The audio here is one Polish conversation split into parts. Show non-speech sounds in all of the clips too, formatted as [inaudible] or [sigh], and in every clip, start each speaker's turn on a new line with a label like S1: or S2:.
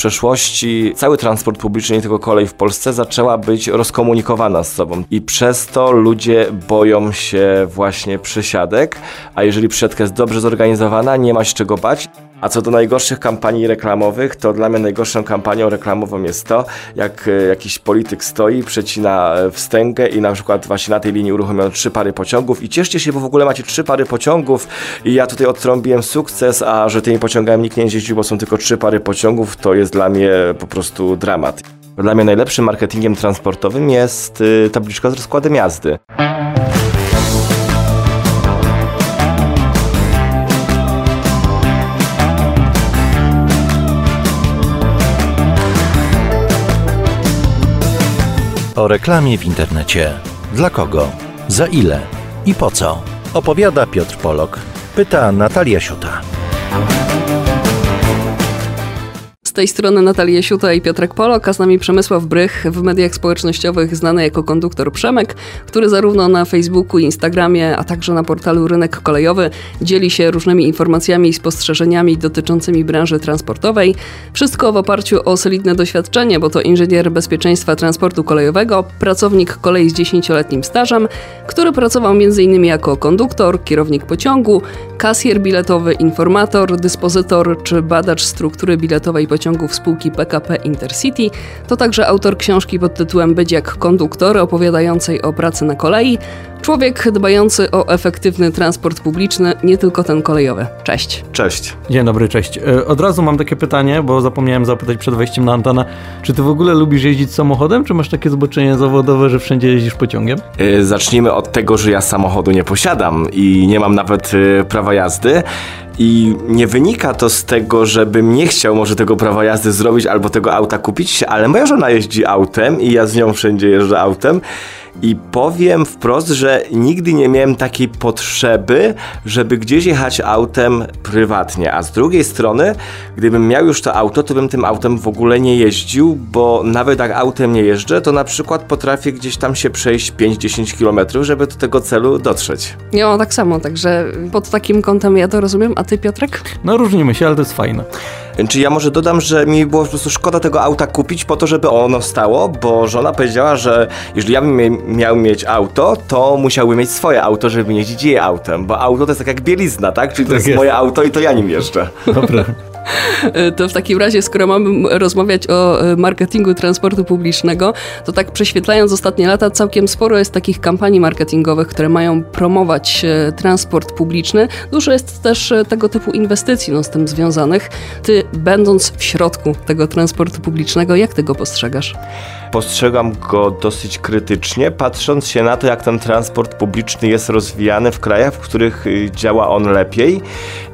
S1: przeszłości cały transport publiczny, nie tylko kolej w Polsce, zaczęła być rozkomunikowana z sobą i przez to ludzie boją się właśnie przysiadek, a jeżeli przysiadka jest dobrze zorganizowana, nie ma się czego bać. A co do najgorszych kampanii reklamowych, to dla mnie najgorszą kampanią reklamową jest to, jak e, jakiś polityk stoi, przecina e, wstęgę i na przykład właśnie na tej linii uruchomiono trzy pary pociągów i cieszcie się, bo w ogóle macie trzy pary pociągów i ja tutaj odtrąbiłem sukces, a że tymi pociągami nikt nie jeździł, bo są tylko trzy pary pociągów, to jest dla mnie po prostu dramat. Dla mnie najlepszym marketingiem transportowym jest y, tabliczka z rozkładem jazdy.
S2: O reklamie w internecie. Dla kogo? Za ile? I po co? Opowiada Piotr Polok. Pyta Natalia Siuta.
S3: Z tej strony Natalia Siuta i Piotrek Polok, a z nami Przemysław Brych, w mediach społecznościowych znany jako konduktor Przemek, który zarówno na Facebooku Instagramie, a także na portalu Rynek Kolejowy dzieli się różnymi informacjami i spostrzeżeniami dotyczącymi branży transportowej. Wszystko w oparciu o solidne doświadczenie, bo to inżynier bezpieczeństwa transportu kolejowego, pracownik kolei z 10-letnim stażem, który pracował m.in. jako konduktor, kierownik pociągu, kasjer biletowy, informator, dyspozytor czy badacz struktury biletowej pociągu pociągów spółki PKP Intercity. To także autor książki pod tytułem Być jak konduktor, opowiadającej o pracy na kolei. Człowiek dbający o efektywny transport publiczny, nie tylko ten kolejowy. Cześć.
S1: Cześć.
S4: Dzień dobry, cześć. E, od razu mam takie pytanie, bo zapomniałem zapytać przed wejściem na antenę. Czy ty w ogóle lubisz jeździć samochodem, czy masz takie zboczenie zawodowe, że wszędzie jeździsz pociągiem?
S1: Yy, zacznijmy od tego, że ja samochodu nie posiadam i nie mam nawet yy, prawa jazdy. I nie wynika to z tego, żebym nie chciał może tego prawa jazdy zrobić albo tego auta kupić, ale moja żona jeździ autem i ja z nią wszędzie jeżdżę autem. I powiem wprost, że nigdy nie miałem takiej potrzeby, żeby gdzieś jechać autem prywatnie. A z drugiej strony, gdybym miał już to auto, to bym tym autem w ogóle nie jeździł, bo nawet jak autem nie jeżdżę, to na przykład potrafię gdzieś tam się przejść 5-10 km, żeby do tego celu dotrzeć.
S3: Ja tak samo, także pod takim kątem ja to rozumiem. A ty, Piotrek?
S4: No różnimy się, ale to jest fajne.
S1: Czy ja może dodam, że mi było po prostu szkoda tego auta kupić po to, żeby ono stało, bo żona powiedziała, że jeżeli ja bym miał mieć auto, to musiałbym mieć swoje auto, żeby jeździć jej autem, bo auto to jest tak jak bielizna, tak? Czyli to tak jest, jest moje auto i to ja nim jeżdżę.
S4: Dobra. [laughs]
S3: To w takim razie, skoro mamy rozmawiać o e, marketingu transportu publicznego, to tak prześwietlając ostatnie lata, całkiem sporo jest takich kampanii marketingowych, które mają promować e, transport publiczny. Dużo jest też e, tego typu inwestycji no, z tym związanych. Ty, będąc w środku tego transportu publicznego, jak ty go postrzegasz?
S1: Postrzegam go dosyć krytycznie, patrząc się na to, jak ten transport publiczny jest rozwijany w krajach, w których y, działa on lepiej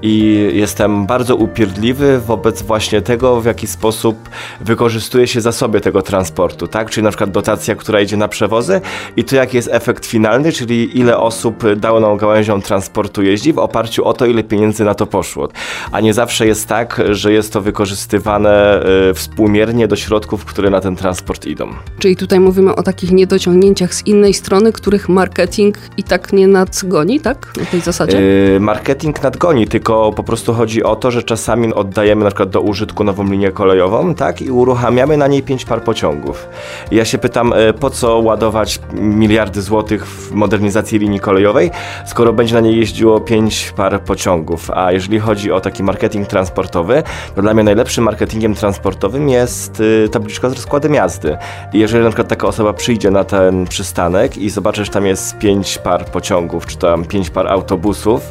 S1: i jestem bardzo upierdliwy wobec właśnie tego, w jaki sposób wykorzystuje się zasoby tego transportu, tak? Czyli na przykład dotacja, która idzie na przewozy i to jaki jest efekt finalny, czyli ile osób daną gałęzią transportu jeździ w oparciu o to, ile pieniędzy na to poszło. A nie zawsze jest tak, że jest to wykorzystywane y, współmiernie do środków, które na ten transport idą.
S3: Czyli tutaj mówimy o takich niedociągnięciach z innej strony, których marketing i tak nie nadgoni, tak? Na tej zasadzie?
S1: Yy, marketing nadgoni, tylko po prostu chodzi o to, że czasami oddajemy na przykład do użytku nową linię kolejową, tak? I uruchamiamy na niej pięć par pociągów. I ja się pytam, yy, po co ładować miliardy złotych w modernizację linii kolejowej, skoro będzie na niej jeździło pięć par pociągów. A jeżeli chodzi o taki marketing transportowy, to dla mnie najlepszym marketingiem transportowym jest yy, tabliczka z rozkładem jazdy. Jeżeli na przykład taka osoba przyjdzie na ten przystanek i zobaczy, że tam jest pięć par pociągów, czy tam pięć par autobusów,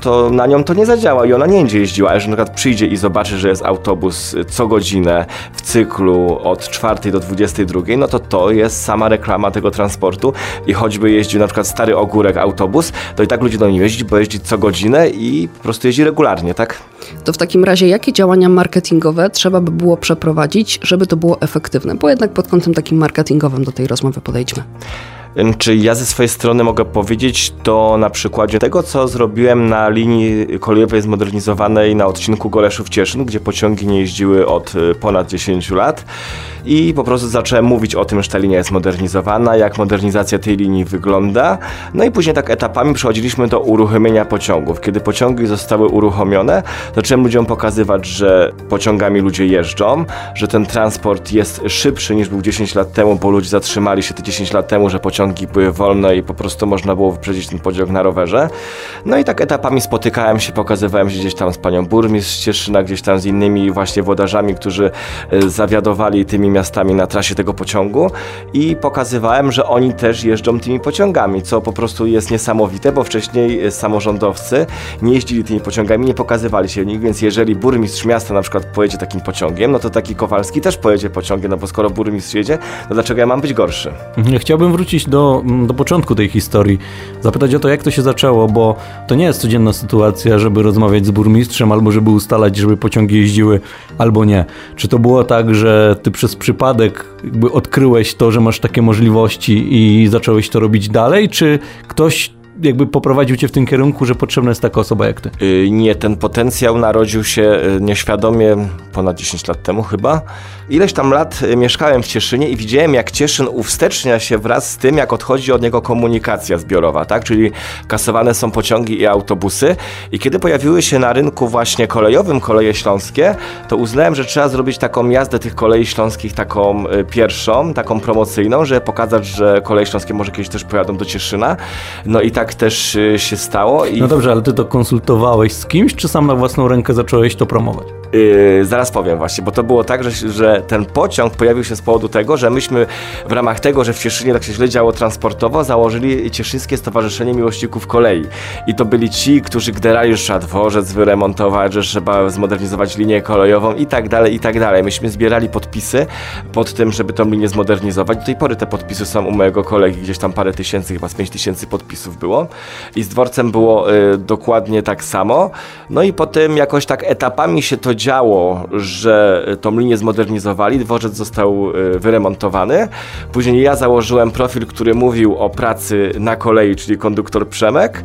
S1: to na nią to nie zadziała i ona nie będzie jeździła. A jeżeli na przykład przyjdzie i zobaczy, że jest autobus co godzinę w cyklu od 4 do 22, no to to jest sama reklama tego transportu i choćby jeździł na przykład stary ogórek autobus, to i tak ludzie do niej jeździ, bo jeździ co godzinę i po prostu jeździ regularnie, tak?
S3: To w takim razie jakie działania marketingowe trzeba by było przeprowadzić, żeby to było efektywne? Bo jednak pod kątem takim marketingowym do tej rozmowy podejdźmy.
S1: Czy ja ze swojej strony mogę powiedzieć to na przykładzie tego, co zrobiłem na linii kolejowej zmodernizowanej na odcinku Goleszów-Cieszyn, gdzie pociągi nie jeździły od y, ponad 10 lat i po prostu zacząłem mówić o tym, że ta linia jest modernizowana, jak modernizacja tej linii wygląda. No i później tak etapami przechodziliśmy do uruchomienia pociągów. Kiedy pociągi zostały uruchomione, zacząłem ludziom pokazywać, że pociągami ludzie jeżdżą, że ten transport jest szybszy niż był 10 lat temu, bo ludzie zatrzymali się te 10 lat temu, że pociągi były wolne i po prostu można było wyprzedzić ten pociąg na rowerze. No i tak etapami spotykałem się, pokazywałem się gdzieś tam z panią burmistrz Cieszyna, gdzieś tam z innymi właśnie włodarzami, którzy e, zawiadowali tymi miastami na trasie tego pociągu i pokazywałem, że oni też jeżdżą tymi pociągami, co po prostu jest niesamowite, bo wcześniej e, samorządowcy nie jeździli tymi pociągami, nie pokazywali się nich, więc jeżeli burmistrz miasta na przykład pojedzie takim pociągiem, no to taki Kowalski też pojedzie pociągiem, no bo skoro burmistrz jedzie, to dlaczego ja mam być gorszy?
S4: Chciałbym wrócić do, do początku tej historii, zapytać o to, jak to się zaczęło, bo to nie jest codzienna sytuacja, żeby rozmawiać z burmistrzem albo żeby ustalać, żeby pociągi jeździły albo nie. Czy to było tak, że ty przez przypadek jakby odkryłeś to, że masz takie możliwości i zacząłeś to robić dalej, czy ktoś jakby poprowadził cię w tym kierunku, że potrzebna jest taka osoba jak ty?
S1: Yy, nie, ten potencjał narodził się yy, nieświadomie ponad 10 lat temu chyba. Ileś tam lat yy, mieszkałem w Cieszynie i widziałem, jak Cieszyn uwstecznia się wraz z tym, jak odchodzi od niego komunikacja zbiorowa, tak? Czyli kasowane są pociągi i autobusy. I kiedy pojawiły się na rynku właśnie kolejowym koleje śląskie, to uznałem, że trzeba zrobić taką jazdę tych kolei śląskich, taką pierwszą, taką promocyjną, żeby pokazać, że koleje śląskie może kiedyś też pojadą do Cieszyna. No i tak tak też y, się stało. I...
S4: No dobrze, ale ty to konsultowałeś z kimś, czy sam na własną rękę zacząłeś to promować?
S1: Yy, zaraz powiem właśnie, bo to było tak, że, że ten pociąg pojawił się z powodu tego, że myśmy w ramach tego, że w Cieszynie tak się źle działo transportowo, założyli Cieszyńskie Stowarzyszenie Miłośników Kolei. I to byli ci, którzy gderali, że trzeba dworzec wyremontować, że trzeba zmodernizować linię kolejową i tak dalej, i tak dalej. Myśmy zbierali podpisy pod tym, żeby tą linię zmodernizować. Do tej pory te podpisy są u mojego kolegi, gdzieś tam parę tysięcy, chyba z pięć tysięcy podpisów było. I z dworcem było y, dokładnie tak samo. No i potem jakoś tak etapami się to działo, że tą linię zmodernizowali, dworzec został y, wyremontowany. Później ja założyłem profil, który mówił o pracy na kolei, czyli konduktor Przemek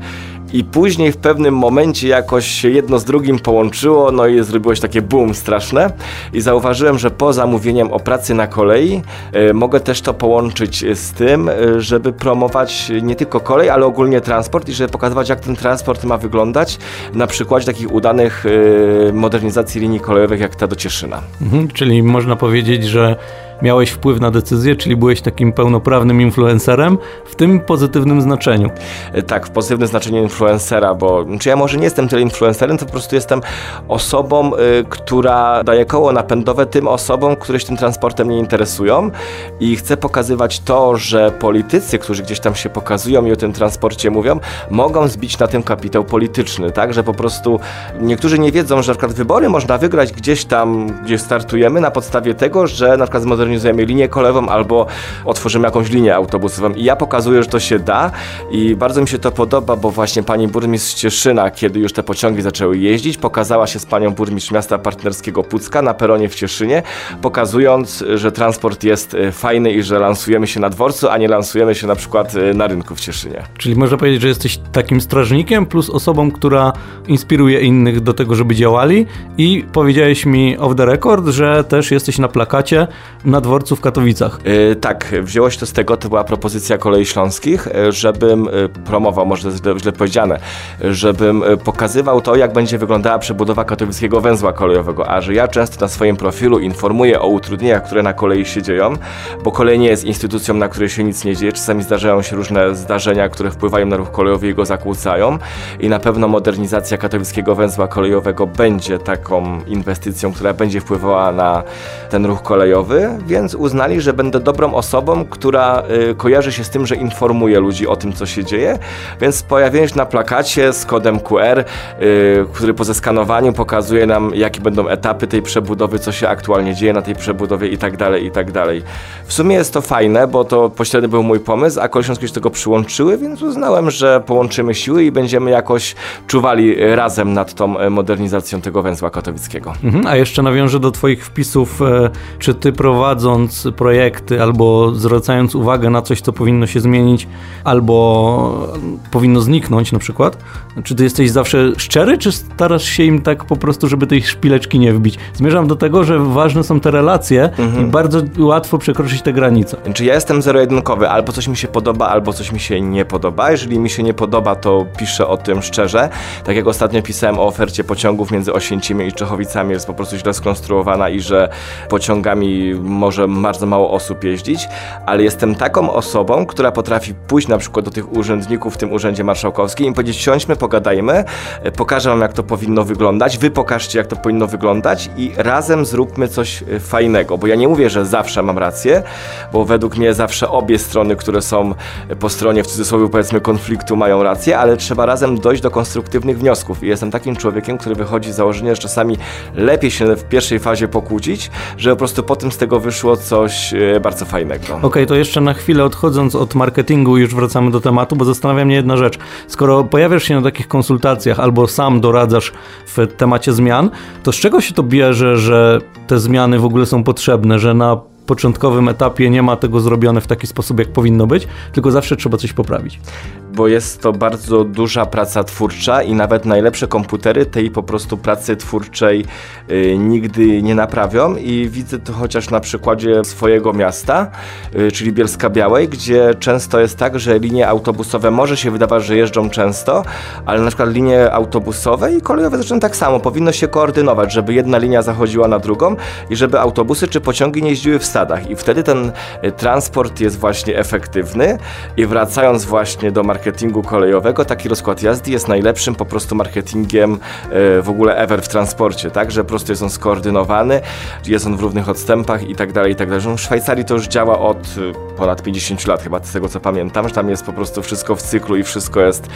S1: i później w pewnym momencie jakoś się jedno z drugim połączyło, no i zrobiło się takie boom straszne i zauważyłem, że po zamówieniem o pracy na kolei y, mogę też to połączyć z tym, y, żeby promować nie tylko kolej, ale ogólnie transport i żeby pokazywać jak ten transport ma wyglądać na przykładzie takich udanych y, modernizacji linii kolejowych jak ta do Cieszyna.
S4: Mhm, czyli można powiedzieć, że miałeś wpływ na decyzję, czyli byłeś takim pełnoprawnym influencerem w tym pozytywnym znaczeniu.
S1: E, tak, w pozytywnym znaczeniu influencera, bo czy ja może nie jestem tyle influencerem, to po prostu jestem osobą, y, która daje koło napędowe tym osobom, które się tym transportem nie interesują i chcę pokazywać to, że politycy, którzy gdzieś tam się pokazują i o tym transporcie mówią, mogą zbić na tym kapitał polityczny, tak, że po prostu niektórzy nie wiedzą, że na przykład wybory można wygrać gdzieś tam, gdzie startujemy na podstawie tego, że na przykład zmodernizujemy zorganizujemy linię kolejową albo otworzymy jakąś linię autobusową. I ja pokazuję, że to się da i bardzo mi się to podoba, bo właśnie pani burmistrz Cieszyna, kiedy już te pociągi zaczęły jeździć, pokazała się z panią burmistrz miasta partnerskiego Pucka na peronie w Cieszynie, pokazując, że transport jest e, fajny i że lansujemy się na dworcu, a nie lansujemy się na przykład e, na rynku w Cieszynie.
S4: Czyli można powiedzieć, że jesteś takim strażnikiem plus osobą, która inspiruje innych do tego, żeby działali i powiedziałeś mi off the record, że też jesteś na plakacie na dworcu w Katowicach.
S1: Yy, tak, wzięło się to z tego, to była propozycja kolei śląskich, e, żebym e, promował, może źle, źle powiedziane, żebym pokazywał to, jak będzie wyglądała przebudowa katowickiego węzła kolejowego, a że ja często na swoim profilu informuję o utrudnieniach, które na kolei się dzieją, bo kolej nie jest instytucją, na której się nic nie dzieje, czasami zdarzają się różne zdarzenia, które wpływają na ruch kolejowy i go zakłócają. I na pewno modernizacja katowickiego węzła kolejowego będzie taką inwestycją, która będzie wpływała na ten ruch kolejowy, więc uznali, że będę dobrą osobą, która y, kojarzy się z tym, że informuje ludzi o tym, co się dzieje, więc pojawiłem się na plakacie z kodem QR, y, który po zeskanowaniu pokazuje nam, jakie będą etapy tej przebudowy, co się aktualnie dzieje na tej przebudowie i tak dalej, i tak dalej. W sumie jest to fajne, bo to pośrednio był mój pomysł, a koleżanki się tego przyłączyły, więc uznałem, że połączymy siły i będziemy jakoś czuwali razem nad tą e, modernizacją tego węzła katowickiego.
S4: Mhm, a jeszcze nawiążę do twoich wpisów, e, czy ty prowadzisz prowadząc projekty albo zwracając uwagę na coś, co powinno się zmienić, albo powinno zniknąć na przykład? Czy ty jesteś zawsze szczery, czy starasz się im tak po prostu, żeby tej szpileczki nie wbić? Zmierzam do tego, że ważne są te relacje i bardzo łatwo przekroczyć te granice.
S1: Czy ja jestem zero-jedynkowy, albo coś mi się podoba, albo coś mi się nie podoba. Jeżeli mi się nie podoba, to piszę o tym szczerze. Tak jak ostatnio pisałem o ofercie pociągów między Osięcimiem i Czechowicami, jest po prostu źle skonstruowana i że pociągami może bardzo mało osób jeździć, ale jestem taką osobą, która potrafi pójść na przykład do tych urzędników w tym urzędzie marszałkowskim i powiedzieć, siądźmy, pogadajmy, e, pokażę wam jak to powinno wyglądać, wy pokażcie jak to powinno wyglądać i razem zróbmy coś e, fajnego, bo ja nie mówię, że zawsze mam rację, bo według mnie zawsze obie strony, które są po stronie w cudzysłowie powiedzmy konfliktu mają rację, ale trzeba razem dojść do konstruktywnych wniosków. I jestem takim człowiekiem, który wychodzi z założenia, że czasami lepiej się w pierwszej fazie pokłócić, że po prostu potem z tego wyszło coś e, bardzo fajnego.
S4: Okej, to jeszcze na chwilę odchodząc od marketingu, już wracamy do tematu, bo zastanawia mnie jedna rzecz. Skoro pojawiasz się na takich konsultacjach albo sam doradzasz w temacie zmian, to z czego się to bierze, że te zmiany w ogóle są potrzebne, że na początkowym etapie nie ma tego zrobione w taki sposób, jak powinno być, tylko zawsze trzeba coś poprawić.
S1: Bo jest to bardzo duża praca twórcza i nawet najlepsze komputery tej po prostu pracy twórczej y, nigdy nie naprawią. I widzę to chociaż na przykładzie swojego miasta, y, czyli Bielska Białej, gdzie często jest tak, że linie autobusowe może się wydawać, że jeżdżą często, ale na przykład linie autobusowe i kolejowe zresztą tak samo, powinno się koordynować, żeby jedna linia zachodziła na drugą i żeby autobusy czy pociągi nie jeździły w stadach. I wtedy ten y, transport jest właśnie efektywny. I wracając właśnie do marketingu kolejowego, taki rozkład jazdy jest najlepszym po prostu marketingiem e, w ogóle ever w transporcie, tak, że po prostu jest on skoordynowany, jest on w równych odstępach i tak dalej, i tak dalej. W Szwajcarii to już działa od ponad 50 lat chyba, z tego co pamiętam, że tam jest po prostu wszystko w cyklu i wszystko jest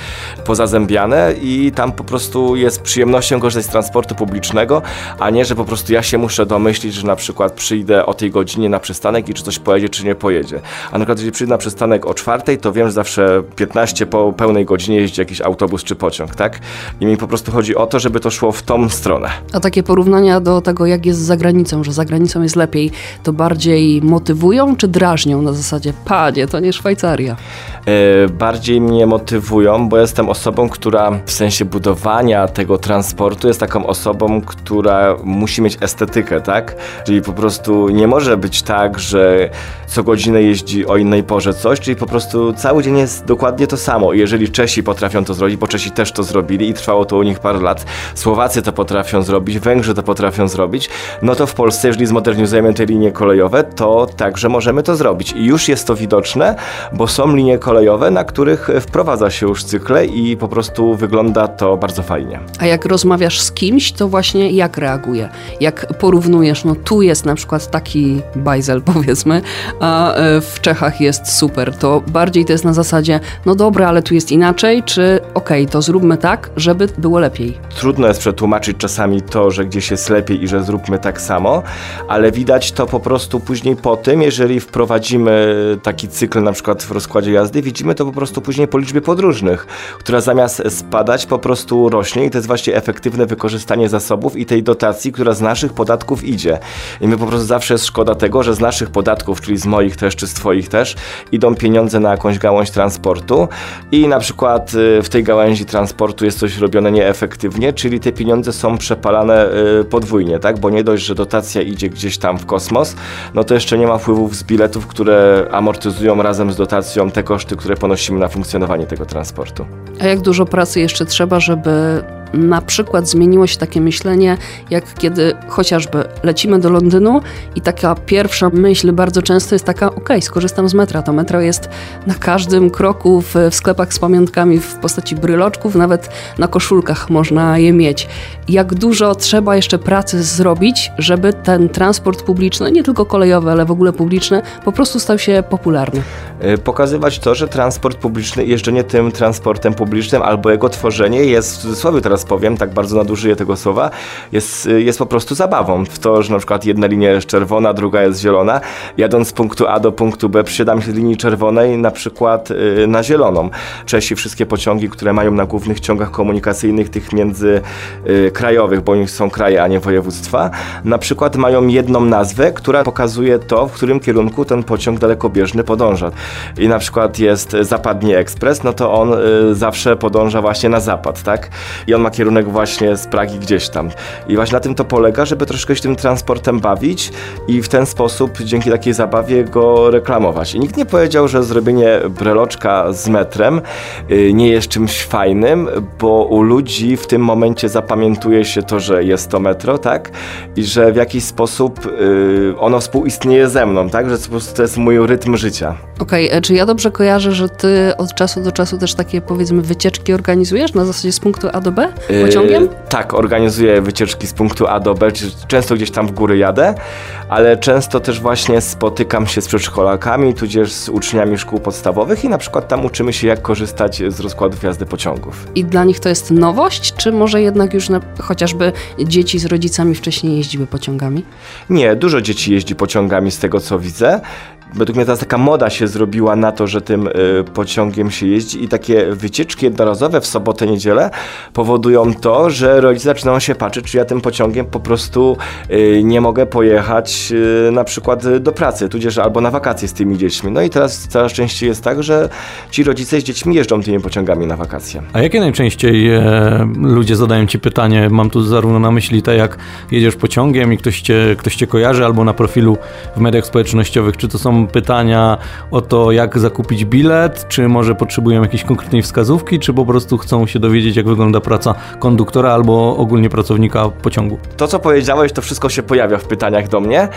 S1: pozazębiane i tam po prostu jest przyjemnością korzystać z transportu publicznego, a nie, że po prostu ja się muszę domyślić, że na przykład przyjdę o tej godzinie na przystanek i czy coś pojedzie, czy nie pojedzie. A na przykład jeżeli przyjdę na przystanek o czwartej, to wiem, że zawsze 15 po pełnej godzinie jeździ jakiś autobus czy pociąg, tak? I mi po prostu chodzi o to, żeby to szło w tą stronę.
S3: A takie porównania do tego, jak jest za granicą, że za granicą jest lepiej, to bardziej motywują czy drażnią na zasadzie, panie, to nie Szwajcaria.
S1: E, bardziej mnie motywują, bo jestem osobą, która w sensie budowania tego transportu jest taką osobą, która musi mieć estetykę, tak? Czyli po prostu nie może być tak, że co godzinę jeździ o innej porze coś, czyli po prostu cały dzień jest dokładnie to samo. I Jeżeli Czesi potrafią to zrobić, bo Czesi też to zrobili i trwało to u nich parę lat, Słowacy to potrafią zrobić, Węgrzy to potrafią zrobić, no to w Polsce, jeżeli zmodernizujemy te linie kolejowe, to także możemy to zrobić. I już jest to widoczne, bo są linie kolejowe, na których wprowadza się już cykle i po prostu wygląda to bardzo fajnie.
S3: A jak rozmawiasz z kimś, to właśnie jak reaguje? Jak porównujesz, no tu jest na przykład taki bajzel [laughs] powiedzmy, a e, w Czechach jest super, to bardziej to jest na zasadzie, no dobra, ale tu jest inaczej, czy okej, to zróbmy tak, żeby było lepiej.
S1: Trudno jest przetłumaczyć czasami to, że gdzieś jest lepiej i że zróbmy tak samo, ale widać to po prostu później po tym, jeżeli wprowadzimy taki cykl na przykład w rozkładzie jazdy, widzimy to po prostu później po liczbie podróżnych, która zamiast spadać po prostu rośnie i to jest właśnie efektywne wykorzystanie zasobów i tej dotacji, która z naszych podatków idzie. I my po prostu zawsze jest szkoda tego, że z naszych podatków, czyli z moich też, czy z twoich też, idą pieniądze na jakąś gałąź transportu i na przykład y, w tej gałęzi transportu jest coś robione nieefektywnie, czyli te pieniądze są przepalane y, podwójnie, tak? Bo nie dość, że dotacja idzie gdzieś tam w kosmos, no to jeszcze nie ma wpływów z biletów, które amortyzują razem z dotacją te koszty, które ponosimy na funkcjonowanie tego transportu.
S3: A jak dużo pracy jeszcze trzeba, żeby na przykład zmieniło się takie myślenie, jak kiedy chociażby lecimy do Londynu i taka pierwsza myśl bardzo często jest taka, ok, skorzystam z metra. To metro jest na każdym kroku w, w sklepach z pamiątkami w postaci bryloczków, nawet na koszulkach można je mieć. Jak dużo trzeba jeszcze pracy zrobić, żeby ten transport publiczny, nie tylko kolejowy, ale w ogóle publiczny, po prostu stał się popularny.
S1: Y, Pokazywać to, że transport publiczny, jeżdżenie tym transportem publicznym albo jego tworzenie jest w cudzysłowie teraz teraz powiem, tak bardzo nadużyję tego słowa, jest, jest po prostu zabawą. W to, że na przykład jedna linia jest czerwona, druga jest zielona. Jadąc z punktu A do punktu B przysiadam się z linii czerwonej na przykład y, na zieloną. Częściej wszystkie pociągi, które mają na głównych ciągach komunikacyjnych, tych międzykrajowych, bo oni są kraje, a nie województwa, na przykład mają jedną nazwę, która pokazuje to, w którym kierunku ten pociąg dalekobieżny podąża. I na przykład jest zapadni ekspres, no to on y, zawsze podąża właśnie na zapad, tak? I on ma kierunek właśnie z Pragi gdzieś tam. I właśnie na tym to polega, żeby troszkę się tym transportem bawić i w ten sposób, dzięki takiej zabawie go reklamować. I nikt nie powiedział, że zrobienie breloczka z metrem y, nie jest czymś fajnym, bo u ludzi w tym momencie zapamiętuje się to, że jest to metro, tak? I że w jakiś sposób y, ono współistnieje ze mną, tak? Że to jest mój rytm życia.
S3: Okej, okay, czy ja dobrze kojarzę, że ty od czasu do czasu też takie powiedzmy wycieczki organizujesz na zasadzie z punktu A do B pociągiem? Yy,
S1: tak, organizuję wycieczki z punktu A do B, często gdzieś tam w góry jadę, ale często też właśnie spotykam się z przedszkolakami, tudzież z uczniami szkół podstawowych i na przykład tam uczymy się jak korzystać z rozkładów jazdy pociągów.
S3: I dla nich to jest nowość, czy może jednak już na, chociażby dzieci z rodzicami wcześniej jeździły pociągami?
S1: Nie, dużo dzieci jeździ pociągami z tego co widzę według mnie teraz taka moda się zrobiła na to, że tym y, pociągiem się jeździ i takie wycieczki jednorazowe w sobotę, niedzielę powodują to, że rodzice zaczynają się patrzeć, czy ja tym pociągiem po prostu y, nie mogę pojechać y, na przykład do pracy, tudzież albo na wakacje z tymi dziećmi. No i teraz coraz częściej jest tak, że ci rodzice z dziećmi jeżdżą tymi pociągami na wakacje.
S4: A jakie najczęściej e, ludzie zadają ci pytanie? Mam tu zarówno na myśli to, jak jedziesz pociągiem i ktoś cię, ktoś cię kojarzy, albo na profilu w mediach społecznościowych, czy to są pytania o to, jak zakupić bilet, czy może potrzebują jakiejś konkretnej wskazówki, czy po prostu chcą się dowiedzieć, jak wygląda praca konduktora albo ogólnie pracownika pociągu.
S1: To, co powiedziałeś, to wszystko się pojawia w pytaniach do mnie,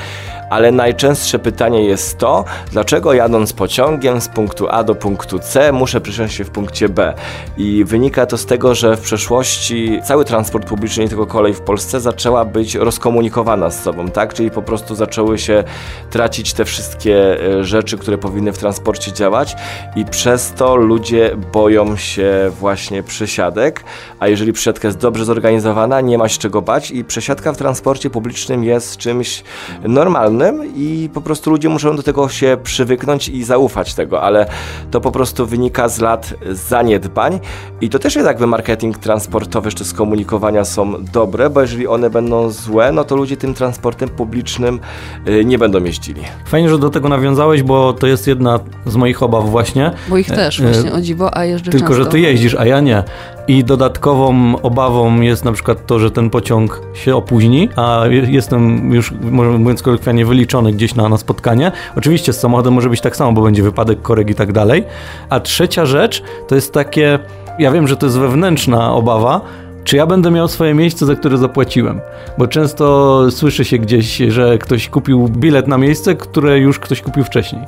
S1: ale najczęstsze pytanie jest to, dlaczego jadąc pociągiem z punktu A do punktu C muszę przysiąść się w punkcie B. I wynika to z tego, że w przeszłości cały transport publiczny, nie tylko kolej w Polsce, zaczęła być rozkomunikowana z sobą, tak? Czyli po prostu zaczęły się tracić te wszystkie E, rzeczy, które powinny w transporcie działać i przez to ludzie boją się właśnie przesiadek, a jeżeli przesiadka jest dobrze zorganizowana, nie ma się czego bać i przesiadka w transporcie publicznym jest czymś normalnym i po prostu ludzie muszą do tego się przywyknąć i zaufać tego, ale to po prostu wynika z lat zaniedbań. I to też jest jakby marketing transportowy czy skomunikowania są dobre, bo jeżeli one będą złe, no to ludzie tym transportem publicznym e, nie będą jeździli.
S4: Fajnie, że do tego nawiązać nawiązałeś, bo to jest jedna z moich obaw właśnie.
S3: Bo ich też e, właśnie, o dziwo, a jeżdżę
S4: Tylko,
S3: często.
S4: że ty jeździsz, a ja nie. I dodatkową obawą jest na przykład to, że ten pociąg się opóźni, a jestem już, mówiąc kolokwialnie, wyliczony gdzieś na, na spotkanie. Oczywiście z samochodem może być tak samo, bo będzie wypadek, korek i tak dalej. A trzecia rzecz to jest takie, ja wiem, że to jest wewnętrzna obawa, czy ja będę miał swoje miejsce, za które zapłaciłem? Bo często słyszy się gdzieś, że ktoś kupił bilet na miejsce, które już ktoś kupił wcześniej.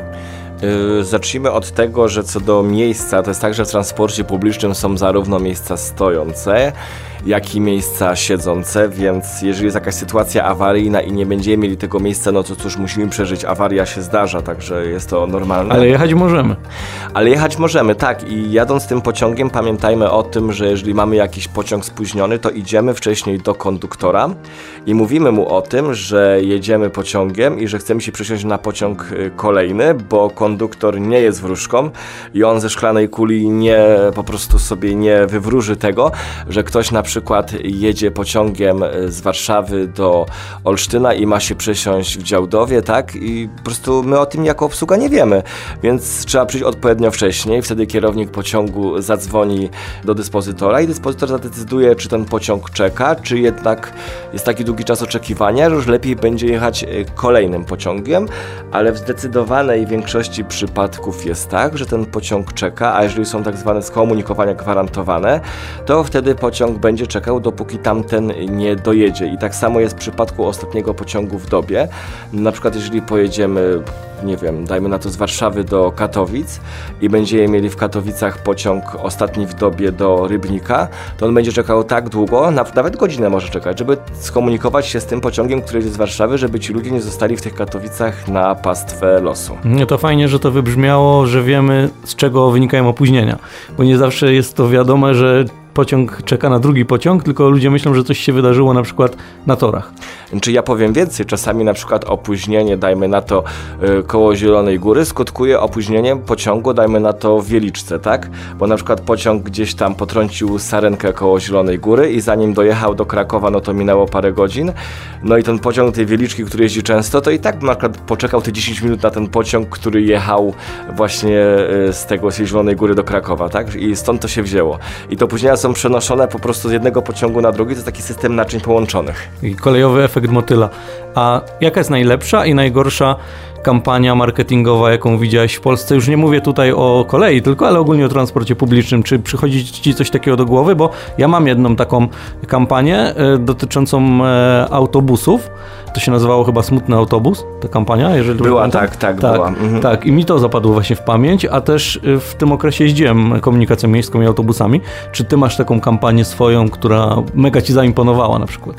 S1: Yy, zacznijmy od tego, że co do miejsca, to jest tak, że w transporcie publicznym są zarówno miejsca stojące, jak i miejsca siedzące, więc jeżeli jest jakaś sytuacja awaryjna i nie będziemy mieli tego miejsca, no to cóż, musimy przeżyć. Awaria się zdarza, także jest to normalne.
S4: Ale jechać możemy.
S1: Ale jechać możemy, tak. I jadąc tym pociągiem, pamiętajmy o tym, że jeżeli mamy jakiś pociąg spóźniony, to idziemy wcześniej do konduktora i mówimy mu o tym, że jedziemy pociągiem i że chcemy się przesiąść na pociąg y, kolejny, bo konduktor nie jest wróżką i on ze szklanej kuli nie po prostu sobie nie wywróży tego, że ktoś na przykład jedzie pociągiem e, z Warszawy do Olsztyna i ma się przesiąść w Działdowie, tak? I po prostu my o tym jako obsługa nie wiemy, więc trzeba przyjść odpowiednio wcześniej, wtedy kierownik pociągu zadzwoni do dyspozytora i dyspozytor zadecyduje, czy ten pociąg czeka, czy jednak jest taki długi czas oczekiwania, że już lepiej będzie jechać e, kolejnym pociągiem, ale w zdecydowanej większości przypadków jest tak, że ten pociąg czeka, a jeżeli są tak zwane skomunikowania gwarantowane, to wtedy pociąg będzie będzie czekał, dopóki tamten nie dojedzie. I tak samo jest w przypadku ostatniego pociągu w dobie. Na przykład, jeżeli pojedziemy, nie wiem, dajmy na to z Warszawy do Katowic i będziemy mieli w Katowicach pociąg ostatni w dobie do Rybnika, to on będzie czekał tak długo, nawet godzinę może czekać, żeby skomunikować się z tym pociągiem, który jest z Warszawy, żeby ci ludzie nie zostali w tych Katowicach na pastwę losu.
S4: Nie, to fajnie, że to wybrzmiało, że wiemy z czego wynikają opóźnienia, bo nie zawsze jest to wiadome, że pociąg czeka na drugi pociąg, tylko ludzie myślą, że coś się wydarzyło na przykład na torach.
S1: Czy ja powiem więcej, czasami na przykład opóźnienie, dajmy na to y, koło Zielonej Góry, skutkuje opóźnieniem pociągu, dajmy na to w Wieliczce, tak? Bo na przykład pociąg gdzieś tam potrącił sarenkę koło Zielonej Góry i zanim dojechał do Krakowa, no to minęło parę godzin. No i ten pociąg tej Wieliczki, który jeździ często, to i tak na przykład poczekał te 10 minut na ten pociąg, który jechał właśnie y, z tego z Zielonej Góry do Krakowa, tak? I stąd to się wzięło. I to opóźnienia są przenoszone po prostu z jednego pociągu na drugi, to taki system naczyń połączonych.
S4: I kolejowy efekt motyla. A jaka jest najlepsza i najgorsza kampania marketingowa, jaką widziałeś w Polsce? Już nie mówię tutaj o kolei, tylko ale ogólnie o transporcie publicznym. Czy przychodzi ci coś takiego do głowy? Bo ja mam jedną taką kampanię y, dotyczącą y, autobusów. To się nazywało chyba Smutny Autobus, ta kampania, jeżeli
S1: Była,
S4: pamiętam.
S1: tak, tak, była. Mhm.
S4: Tak, i mi to zapadło właśnie w pamięć, a też y, w tym okresie jeździłem komunikacją miejską i autobusami. Czy ty masz taką kampanię swoją, która mega ci zaimponowała na przykład?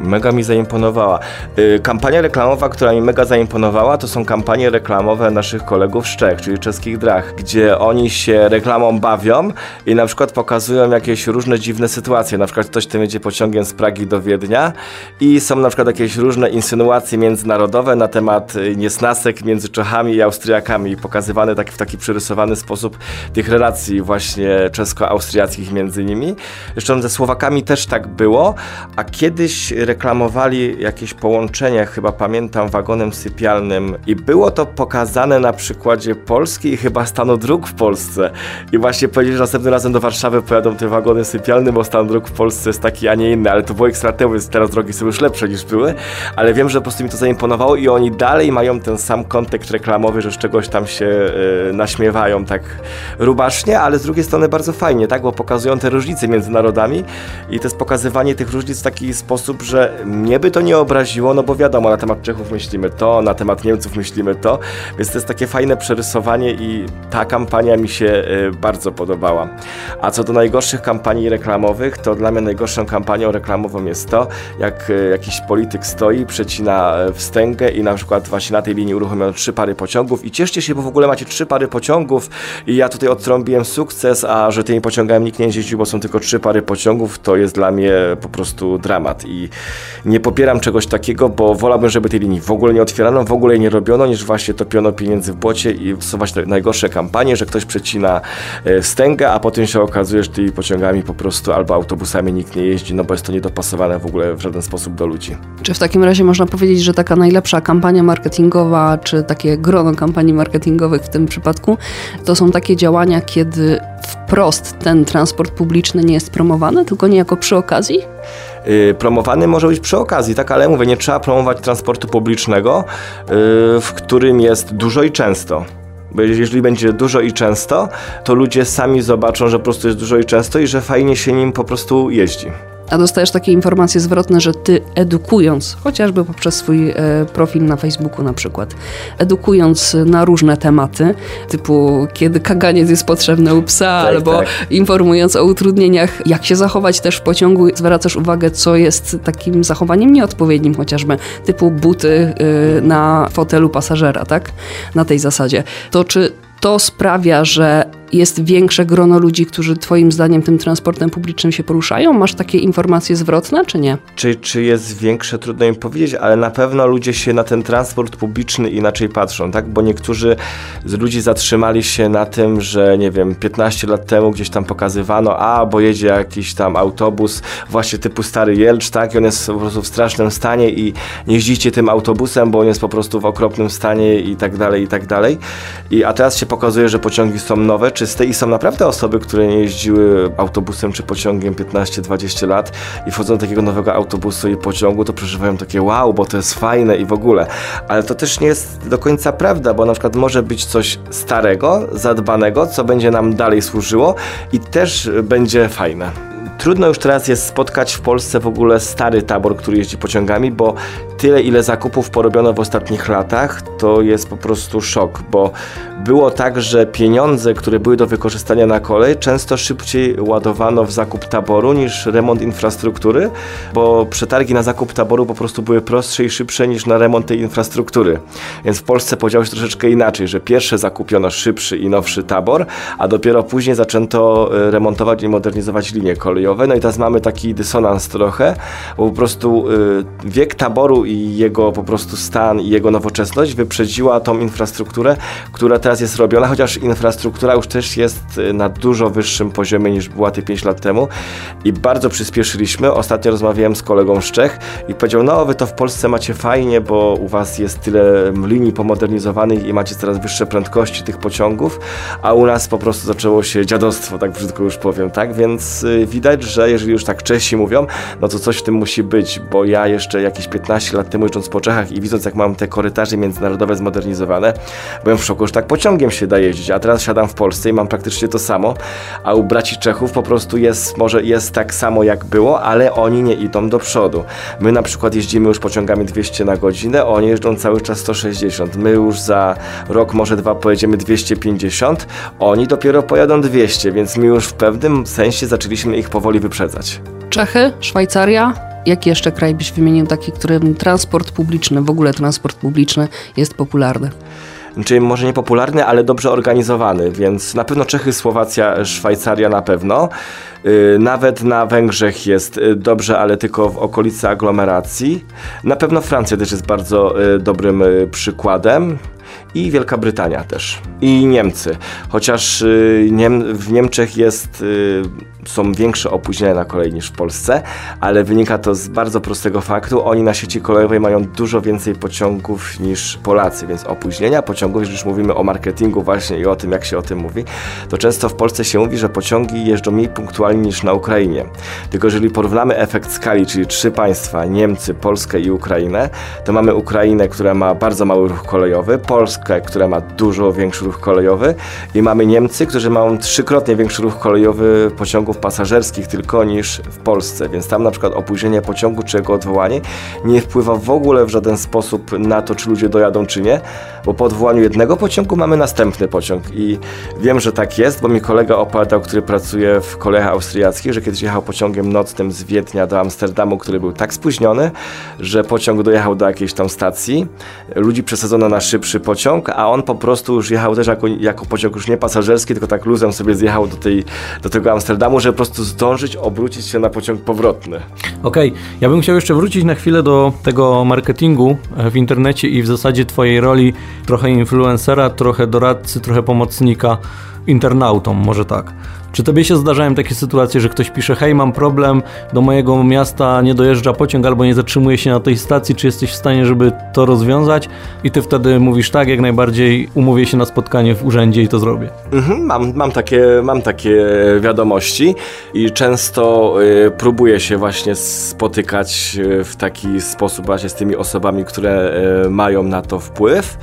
S1: Mega mi zaimponowała. Y, Kampania reklamowa, która mi mega zaimponowała, to są kampanie reklamowe naszych kolegów z Czech, czyli czeskich drach, gdzie oni się reklamą bawią i na przykład pokazują jakieś różne dziwne sytuacje. Na przykład ktoś tym jedzie pociągiem z Pragi do Wiednia i są na przykład jakieś różne insynuacje międzynarodowe na temat y, niesnasek między Czechami i Austriakami, pokazywane tak, w taki przerysowany sposób tych relacji właśnie czesko-austriackich między nimi. Zresztą ze Słowakami też tak było, a kiedyś reklamowali jakieś połączenie, chyba pamiętam, wagonem sypialnym i było to pokazane na przykładzie Polski i chyba stanu dróg w Polsce. I właśnie powiedzieli, że następnym razem do Warszawy pojadą te wagony sypialne, bo stan dróg w Polsce jest taki, a nie inny, ale to było ekstra temu, więc teraz drogi są już lepsze niż były, ale wiem, że po prostu mi to zaimponowało i oni dalej mają ten sam kontekst reklamowy, że z czegoś tam się y, naśmiewają tak rubasznie, ale z drugiej strony bardzo fajnie, tak, bo pokazują te różnice między narodami i to jest pokazywanie tych różnic w taki sposób, że mnie by to nie obraziło, no bo wiadomo, na temat Czechów myślimy to, na temat Niemców myślimy to, więc to jest takie fajne przerysowanie i ta kampania mi się y, bardzo podobała. A co do najgorszych kampanii reklamowych, to dla mnie najgorszą kampanią reklamową jest to, jak y, jakiś polityk stoi, przecina y, wstęgę i na przykład właśnie na tej linii uruchomiono trzy pary pociągów i cieszcie się, bo w ogóle macie trzy pary pociągów i ja tutaj odtrąbiłem sukces, a że tymi pociągami nikt nie jeździł, bo są tylko trzy pary pociągów, to jest dla mnie po prostu dramat i nie popieram czegoś takiego, bo wolałbym, żeby tej linii w ogóle nie otwierano, w ogóle jej nie robiono, niż właśnie topiono pieniędzy w błocie i te najgorsze kampanie, że ktoś przecina e, wstęgę, a potem się okazuje, że tymi pociągami po prostu albo autobusami nikt nie jeździ, no bo jest to niedopasowane w ogóle w żaden sposób do ludzi.
S3: Czy w takim razie można powiedzieć, że taka najlepsza kampania marketingowa, czy takie grono kampanii marketingowych w tym przypadku, to są takie działania, kiedy wprost ten transport publiczny nie jest promowany, tylko niejako przy okazji?
S1: Yy, promowany może być przy okazji, tak, ale mówię, nie trzeba promować transportu publicznego, yy, w którym jest dużo i często. Bo jeżeli będzie dużo i często, to ludzie sami zobaczą, że po prostu jest dużo i często i że fajnie się nim po prostu jeździ.
S3: A dostajesz takie informacje zwrotne, że ty edukując, chociażby poprzez swój e, profil na Facebooku na przykład, edukując na różne tematy, typu kiedy kaganiec jest potrzebny u psa,
S1: Tak,
S3: albo
S1: tak.
S3: informując o utrudnieniach, jak się zachować też w pociągu, zwracasz uwagę, co jest takim zachowaniem nieodpowiednim chociażby, typu buty y, na fotelu pasażera, tak? Na tej zasadzie. To czy to sprawia, że jest większe grono ludzi, którzy Twoim zdaniem tym transportem publicznym się poruszają? Masz takie informacje zwrotne, czy nie?
S1: Czy, czy jest większe, trudno im powiedzieć, ale na pewno ludzie się na ten transport publiczny inaczej patrzą, tak? Bo niektórzy z ludzi zatrzymali się na tym, że nie wiem, 15 lat temu gdzieś tam pokazywano, a bo jedzie jakiś tam autobus właśnie typu Stary Jelcz, tak? I on jest po prostu w strasznym stanie i nie jeździcie tym autobusem, bo on jest po prostu w okropnym stanie i tak dalej, i tak dalej. I, a teraz się pokazuje, że pociągi są nowe, czyste i są naprawdę osoby, które nie jeździły autobusem czy pociągiem 15-20 lat i wchodzą do takiego nowego autobusu i pociągu, to przeżywają takie wow, bo to jest fajne i w ogóle. Ale to też nie jest do końca prawda, bo na przykład może być coś starego, zadbanego, co będzie nam dalej służyło i też będzie fajne trudno już teraz jest spotkać w Polsce w ogóle stary tabor, który jeździ pociągami, bo tyle ile zakupów porobiono w ostatnich latach, to jest po prostu szok, bo było tak, że pieniądze, które były do wykorzystania na kolej, często szybciej ładowano w zakup taboru niż remont infrastruktury, bo przetargi na zakup taboru po prostu były prostsze i szybsze niż na remont tej infrastruktury. Więc w Polsce podziało się troszeczkę inaczej, że pierwsze zakupiono szybszy i nowszy tabor, a dopiero później zaczęto e, remontować i modernizować linie kolejowe. No i teraz mamy taki dysonans trochę, bo po prostu e, wiek taboru i jego po prostu stan i jego nowoczesność wyprzedziła tą infrastrukturę, która teraz jest robiona, chociaż infrastruktura już też jest e, na dużo wyższym poziomie niż była te 5 lat temu i bardzo przyspieszyliśmy. Ostatnio rozmawiałem z kolegą z Czech i powiedział, no wy to w Polsce macie fajnie, bo u was jest tyle linii pomodernizowanych i macie coraz wyższe prędkości tych pociągów, a u nas po prostu zaczęło się dziadostwo, tak brzydko już powiem, tak? Więc y, widać, że jeżeli już tak Czesi mówią, no to coś w tym musi być, bo ja jeszcze jakieś 15 lat temu jeżdżąc po Czechach i widząc jak mam te korytarze międzynarodowe zmodernizowane, byłem w szoku, że tak pociągiem się da jeździć, a teraz siadam w Polsce i mam praktycznie to samo, a u braci Czechów po prostu jest, może jest tak samo jak było, ale oni nie idą do przodu. My na przykład jeździmy już pociągami 200 na godzinę, oni jeżdżą cały czas 160. My już za rok, może dwa pojedziemy 250, oni dopiero pojadą 200, więc my już w pewnym sensie zaczęliśmy ich powoli wyprzedzać.
S3: Czechy, Szwajcaria. Jaki jeszcze kraj byś wymienił taki, którym transport publiczny, w ogóle transport publiczny jest popularny?
S1: czyli może niepopularny, ale dobrze organizowany, więc na pewno Czechy, Słowacja, Szwajcaria na pewno. Y, nawet na Węgrzech jest y, dobrze, ale tylko w okolicy aglomeracji. Na pewno Francja też jest bardzo y, dobrym przykładem i Wielka Brytania też. I Niemcy. Chociaż w Niemczech jest są większe opóźnienia na kolei niż w Polsce, ale wynika to z bardzo prostego faktu. Oni na sieci kolejowej mają dużo więcej pociągów niż Polacy, więc opóźnienia pociągów, jeżeli już mówimy o marketingu właśnie i o tym, jak się o tym mówi, to często w Polsce się mówi, że pociągi jeżdżą mniej punktualnie niż na Ukrainie. Tylko jeżeli porównamy efekt skali, czyli trzy państwa, Niemcy, Polskę i Ukrainę, to mamy Ukrainę, która ma bardzo mały ruch kolejowy, Polskę, która ma dużo większy ruch kolejowy i mamy Niemcy, którzy mają trzykrotnie większy ruch kolejowy pociągów pasażerskich tylko niż w Polsce, więc tam na przykład opóźnienie pociągu czy jego odwołanie nie wpływa w ogóle w żaden sposób na to, czy ludzie dojadą, czy nie, bo po odwołaniu jednego pociągu mamy następny pociąg. I wiem, że tak jest, bo mi kolega opowiadał, który pracuje w kolejach austriackich, że kiedyś jechał pociągiem nocnym z Wiednia do Amsterdamu, który był tak spóźniony, że pociąg dojechał do jakiejś tam stacji, ludzi przesadzono na szybszy pociąg, a on po prostu już jechał też jako, jako pociąg już nie pasażerski, tylko tak luzem sobie zjechał do, tej, do tego Amsterdamu, żeby po prostu zdążyć obrócić się na pociąg powrotny.
S4: Okej, okay. ja bym chciał jeszcze wrócić na chwilę do tego marketingu e, w internecie i w zasadzie twojej roli trochę influencera, trochę doradcy, trochę pomocnika internautom, może tak. Czy tobie się zdarzają takie sytuacje, że ktoś pisze, hej, mam problem, do mojego miasta nie dojeżdża pociąg albo nie zatrzymuje się na tej stacji, czy jesteś w stanie, żeby to rozwiązać? I ty wtedy mówisz, tak, jak najbardziej umówię się na spotkanie w urzędzie i to zrobię.
S1: Mhm, mam, mam, takie, mam takie wiadomości i często y, próbuję się właśnie spotykać y, w taki sposób właśnie z tymi osobami, które y, mają na to wpływ.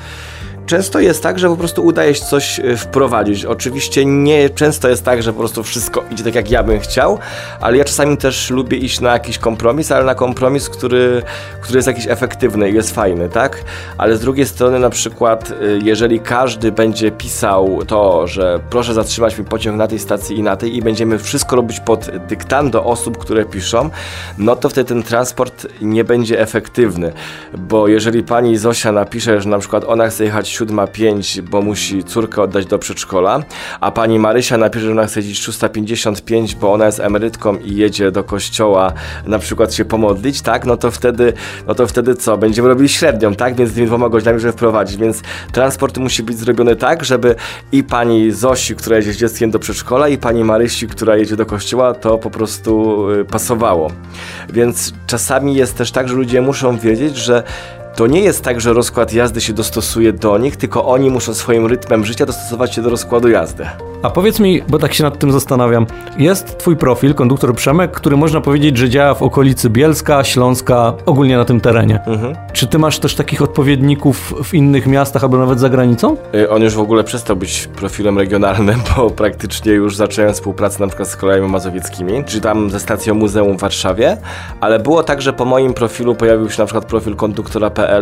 S1: Często jest tak, że po prostu udaje się coś e, wprowadzić. Oczywiście nie często jest tak, że po prostu wszystko idzie tak, jak ja bym chciał, ale ja czasami też lubię iść na jakiś kompromis, ale na kompromis, który, który jest jakiś efektywny i jest fajny, tak? Ale z drugiej strony na przykład, e, jeżeli każdy będzie pisał to, że proszę zatrzymać mi pociąg na tej stacji i na tej i będziemy wszystko robić pod dyktando osób, które piszą, no to wtedy ten transport nie będzie efektywny, bo jeżeli pani Zosia napisze, że na przykład ona chce jechać siódma pięć, bo musi córkę oddać do przedszkola, a pani Marysia napisze, że ona chce jeździć 655, bo ona jest emerytką i jedzie do kościoła na przykład się pomodlić, tak, no to wtedy, no to wtedy co? Będziemy robili średnią, tak, więc tymi dwoma godzinami, żeby wprowadzić, więc transport musi być zrobiony tak, żeby i pani Zosi, która jedzie z dzieckiem do przedszkola i pani Marysi, która jedzie do kościoła, to po prostu y, pasowało. Więc czasami jest też tak, że ludzie muszą wiedzieć, że to nie jest tak, że rozkład jazdy się dostosuje do nich, tylko oni muszą swoim rytmem życia dostosować się do rozkładu jazdy.
S4: A powiedz mi, bo tak się nad tym zastanawiam, jest twój profil, konduktor Przemek, który można powiedzieć, że działa w okolicy Bielska, Śląska, ogólnie na tym terenie.
S1: Mhm.
S4: Czy ty masz też takich odpowiedników w innych miastach albo nawet za granicą?
S1: Y, On już w ogóle przestał być profilem regionalnym, [laughs] bo praktycznie już zacząłem współpracę na przykład z kolejami mazowieckimi, czy tam ze stacją muzeum w Warszawie, ale było tak, że po moim profilu pojawił się na przykład profil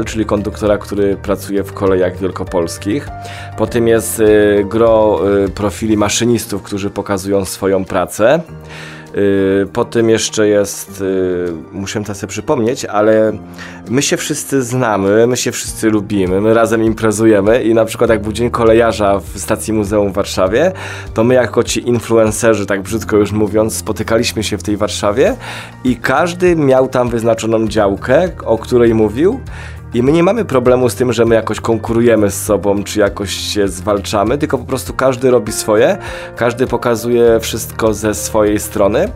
S1: czyli konduktora, który pracuje w kolejach wielkopolskich. Potem jest y, gro y, profili maszynistów, którzy pokazują swoją pracę. Yy, Potem jeszcze jest, yy, muszę to sobie przypomnieć, ale my się wszyscy znamy, my się wszyscy lubimy, my razem imprezujemy i na przykład jak był Dzień Kolejarza w stacji Muzeum w Warszawie, to my jako ci influencerzy, tak brzydko już mówiąc, spotykaliśmy się w tej Warszawie i każdy miał tam wyznaczoną działkę, o której mówił i my nie mamy problemu z tym, że my jakoś konkurujemy z sobą, czy jakoś się zwalczamy, tylko po prostu każdy robi swoje, każdy pokazuje wszystko ze swojej strony.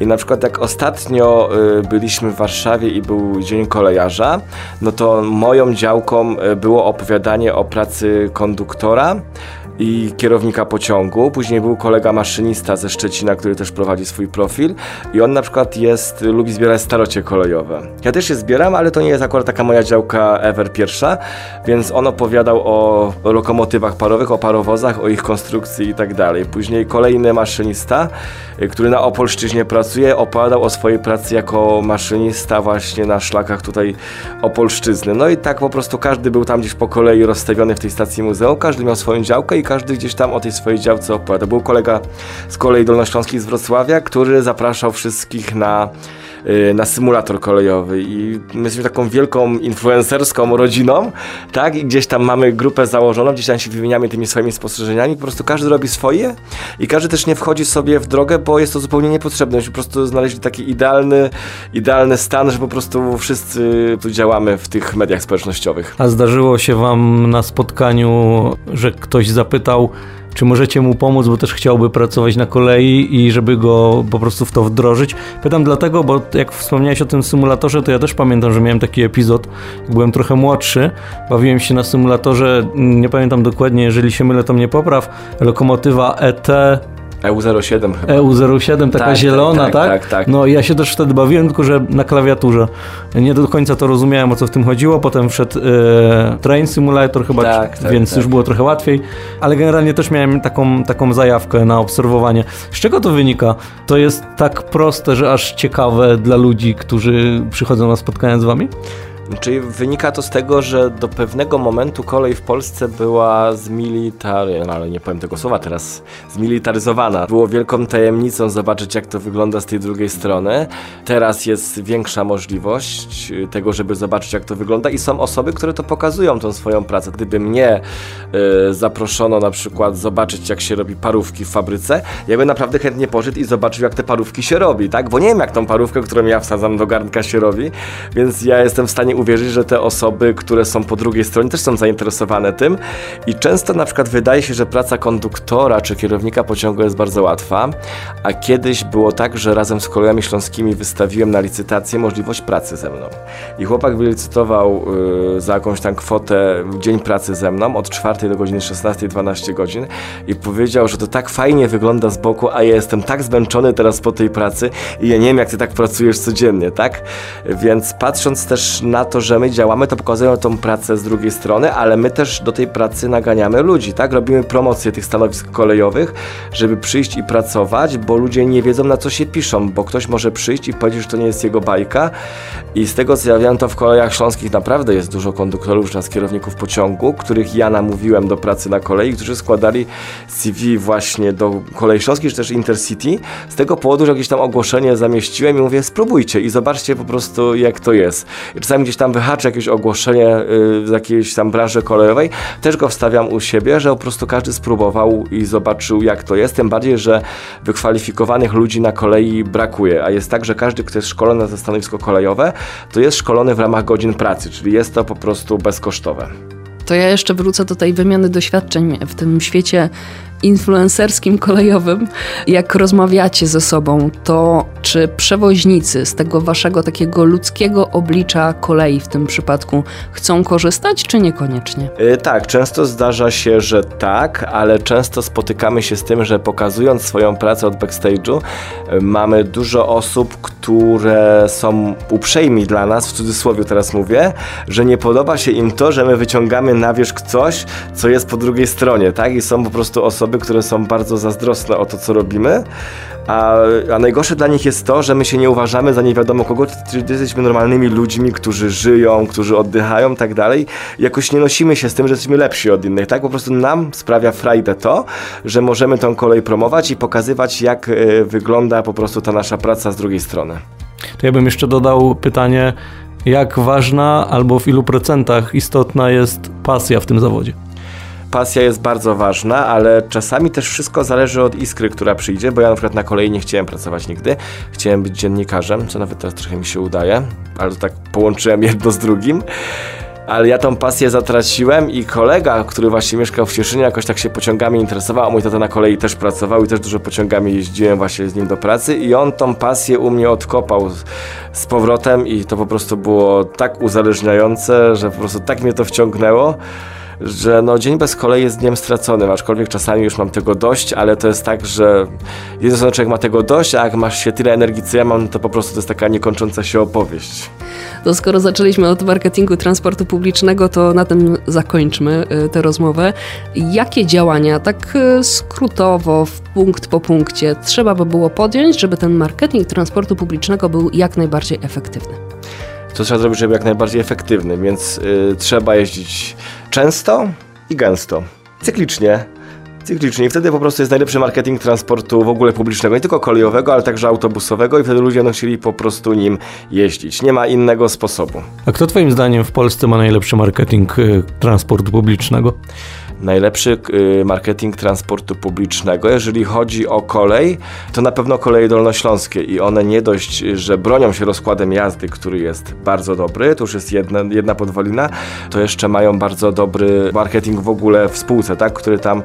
S1: I na przykład jak ostatnio y, byliśmy w Warszawie i był Dzień Kolejarza, no to moją działką y, było opowiadanie o pracy konduktora i kierownika pociągu. Później był kolega maszynista ze Szczecina, który też prowadzi swój profil i on na przykład jest, lubi zbierać starocie kolejowe. Ja też je zbieram, ale to nie jest akurat taka moja działka ever pierwsza, więc on opowiadał o lokomotywach parowych, o parowozach, o ich konstrukcji i tak dalej. Później kolejny maszynista, y, który na Opolszczyźnie pracuje, opowiadał o swojej pracy jako maszynista właśnie na szlakach tutaj Opolszczyzny. No i tak po prostu każdy był tam gdzieś po kolei rozstawiony w tej stacji muzeum, każdy miał swoją działkę i każdy gdzieś tam o tej swojej działce opowiada. Był kolega z kolei dolnośląskiej z Wrocławia, który zapraszał wszystkich na y, na symulator kolejowy i my jesteśmy taką wielką influencerską rodziną, tak? I gdzieś tam mamy grupę założoną, gdzieś tam się wymieniamy tymi swoimi spostrzeżeniami, po prostu każdy robi swoje i każdy też nie wchodzi sobie w drogę, bo jest to zupełnie niepotrzebne. Myśmy po prostu znaleźli taki idealny, idealny stan, że po prostu wszyscy tu działamy w tych mediach społecznościowych.
S4: A zdarzyło się wam na spotkaniu, że ktoś zapytał, czy możecie mu pomóc, bo też chciałby pracować na kolei i żeby go po prostu w to wdrożyć. Pytam dlatego, bo jak wspomniałeś o tym symulatorze, to ja też pamiętam, że miałem taki epizod, jak byłem trochę młodszy. Bawiłem się na symulatorze, nie pamiętam dokładnie, jeżeli się mylę, to mnie popraw. Lokomotywa ET
S1: EU07 chyba.
S4: EU07, taka
S1: Tak,
S4: zielona,
S1: tak,
S4: tak,
S1: tak, tak, tak.
S4: No i ja się też wtedy bawiłem, tylko że na klawiaturze. Nie do końca to rozumiałem, o co w tym chodziło. Potem wszedł e, Train Simulator chyba,
S1: Tak,
S4: czy-
S1: tak,
S4: więc
S1: tak.
S4: już było trochę łatwiej. Ale generalnie też miałem taką, taką zajawkę na obserwowanie. Z czego to wynika? To jest tak proste, że aż ciekawe dla ludzi, którzy przychodzą na spotkania z wami?
S1: Czyli wynika to z tego, że do pewnego momentu kolej w Polsce była zmilitary, no ale nie powiem tego słowa teraz, zmilitaryzowana. Było wielką tajemnicą zobaczyć, jak to wygląda z tej drugiej strony. Teraz jest większa możliwość y, tego, żeby zobaczyć, jak to wygląda i są osoby, które to pokazują, tą swoją pracę. Gdyby mnie y, zaproszono na przykład zobaczyć, jak się robi parówki w fabryce, ja bym naprawdę chętnie poszedł i zobaczył, jak te parówki się robi, tak? Bo nie wiem, jak tą parówkę, którą ja wsadzam do garnka się robi, więc ja jestem w stanie uwierzyć, że te osoby, które są po drugiej stronie, też są zainteresowane tym i często na przykład wydaje się, że praca konduktora czy kierownika pociągu jest bardzo łatwa, a kiedyś było tak, że razem z kolegami śląskimi wystawiłem na licytację możliwość pracy ze mną. I chłopak wylicytował y, za jakąś tam kwotę dzień pracy ze mną od 4 do godziny 16, 12 godzin i powiedział, że to tak fajnie wygląda z boku, a ja jestem tak zmęczony teraz po tej pracy i ja nie wiem, jak ty tak pracujesz codziennie, tak? Więc patrząc też na to, że my działamy, to pokazujemy tą pracę z drugiej strony, ale my też do tej pracy naganiamy ludzi, tak? Robimy promocję tych stanowisk kolejowych, żeby przyjść i pracować, bo ludzie nie wiedzą na co się piszą, bo ktoś może przyjść i powiedzieć, że to nie jest jego bajka i z tego co ja wiem, to w kolejach śląskich naprawdę jest dużo konduktorów oraz kierowników pociągu, których ja namówiłem do pracy na kolei, którzy składali CV właśnie do kolei śląskich, czy też Intercity, z tego powodu, że jakieś tam ogłoszenie zamieściłem i mówię, spróbujcie i zobaczcie po prostu jak to jest. I czasami gdzieś tam wyhaczę jakieś ogłoszenie y, z jakiejś tam branży kolejowej, też go wstawiam u siebie, że po prostu każdy spróbował i zobaczył jak to jest, tym bardziej, że wykwalifikowanych ludzi na kolei brakuje, a jest tak, że każdy, kto jest szkolony na to stanowisko kolejowe, to jest szkolony w ramach godzin pracy, czyli jest to po prostu bezkosztowe.
S3: To ja jeszcze wrócę do tej wymiany doświadczeń w tym świecie influencerskim kolejowym, jak rozmawiacie ze sobą, to czy przewoźnicy z tego waszego takiego ludzkiego oblicza kolei w tym przypadku chcą korzystać, czy niekoniecznie?
S1: Yy, tak, często zdarza się, że tak, ale często spotykamy się z tym, że pokazując swoją pracę od backstage'u, yy, mamy dużo osób, które są uprzejmi dla nas, w cudzysłowie teraz mówię, że nie podoba się im to, że my wyciągamy na wierzch coś, co jest po drugiej stronie, tak? I są po prostu osoby, które są bardzo zazdrosne o to, co robimy. A, a najgorsze dla nich jest to, że my się nie uważamy za nie wiadomo kogo, jesteśmy normalnymi ludźmi, którzy żyją, którzy oddychają i tak dalej. Jakoś nie nosimy się z tym, że jesteśmy lepsi od innych, tak? Po prostu nam sprawia frajdę to, że możemy tą kolej promować i pokazywać, jak y, wygląda po prostu ta nasza praca z drugiej strony.
S4: To ja bym jeszcze dodał pytanie, jak ważna albo w ilu procentach istotna jest pasja w tym zawodzie?
S1: Pasja jest bardzo ważna, ale czasami też wszystko zależy od iskry, która przyjdzie, bo ja na przykład na kolei nie chciałem pracować nigdy. Chciałem być dziennikarzem, co nawet teraz trochę mi się udaje, ale tak połączyłem jedno z drugim. Ale ja tą pasję zatraciłem i kolega, który właśnie mieszkał w Cieszynie, jakoś tak się pociągami interesował, a mój tata na kolei też pracował i też dużo pociągami jeździłem właśnie z nim do pracy i on tą pasję u mnie odkopał z powrotem i to po prostu było tak uzależniające, że po prostu tak mnie to wciągnęło, że no, dzień bez kolei jest dniem straconym, aczkolwiek czasami już mam tego dość, ale to jest tak, że jeden człowiek ma tego dość, a jak masz się tyle energii, co ja mam, to po prostu to jest taka niekończąca się opowieść.
S3: To skoro zaczęliśmy od marketingu transportu publicznego, to na tym zakończmy y, tę rozmowę. Jakie działania, tak y, skrótowo, w punkt po punkcie, trzeba by było podjąć, żeby ten marketing transportu publicznego był jak najbardziej efektywny?
S1: To trzeba zrobić, żeby jak najbardziej efektywny, więc y, trzeba jeździć często i gęsto. Cyklicznie. Cyklicznie. I wtedy po prostu jest najlepszy marketing transportu w ogóle publicznego, nie tylko kolejowego, ale także autobusowego i wtedy ludzie będą chcieli po prostu nim jeździć. Nie ma innego sposobu.
S4: A kto twoim zdaniem w Polsce ma najlepszy marketing y, transportu publicznego?
S1: Najlepszy y, marketing transportu publicznego. Jeżeli chodzi o kolej, to na pewno koleje dolnośląskie i one nie dość, że bronią się rozkładem jazdy, który jest bardzo dobry, to już jest jedna, jedna podwalina, to jeszcze mają bardzo dobry marketing w ogóle w spółce, tak, który tam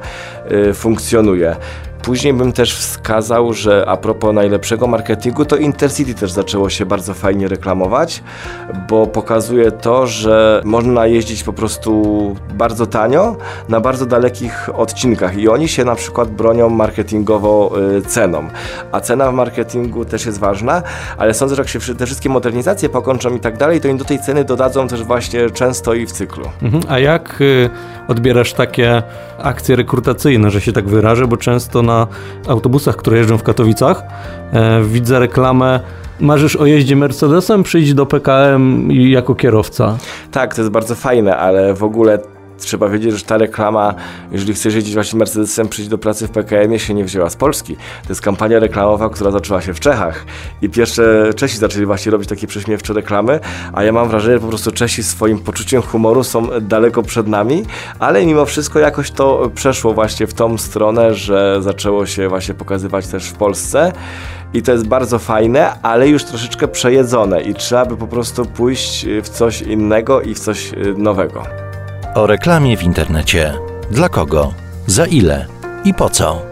S1: y, funkcjonuje. Później bym też wskazał, że a propos najlepszego marketingu, to Intercity też zaczęło się bardzo fajnie reklamować, bo pokazuje to, że można jeździć po prostu bardzo tanio na bardzo dalekich odcinkach i oni się na przykład bronią marketingowo y, ceną. A cena w marketingu też jest ważna, ale sądzę, że jak się te wszystkie modernizacje pokończą i tak dalej, to im do tej ceny dodadzą też właśnie często i w cyklu.
S4: Mhm. A jak y, odbierasz takie akcje rekrutacyjne, że się tak wyrażę, bo często na autobusach, które jeżdżą w Katowicach, e, widzę reklamę. Marzysz o jeździe Mercedesem, przyjdź do PKM jako kierowca.
S1: Tak, to jest bardzo fajne, ale w ogóle trzeba wiedzieć, że ta reklama, jeżeli chcesz jeździć właśnie Mercedesem, przyjść do pracy w PKM-ie, się nie wzięła z Polski. To jest kampania reklamowa, która zaczęła się w Czechach. I pierwsze Czesi zaczęli właśnie robić takie prześmiewcze reklamy, a ja mam wrażenie, że po prostu Czesi swoim poczuciem humoru są daleko przed nami, ale mimo wszystko jakoś to przeszło właśnie w tą stronę, że zaczęło się właśnie pokazywać też w Polsce. I to jest bardzo fajne, ale już troszeczkę przejedzone i trzeba by po prostu pójść w coś innego i w coś nowego
S2: o reklamie w internecie. Dla kogo? Za ile? I po co?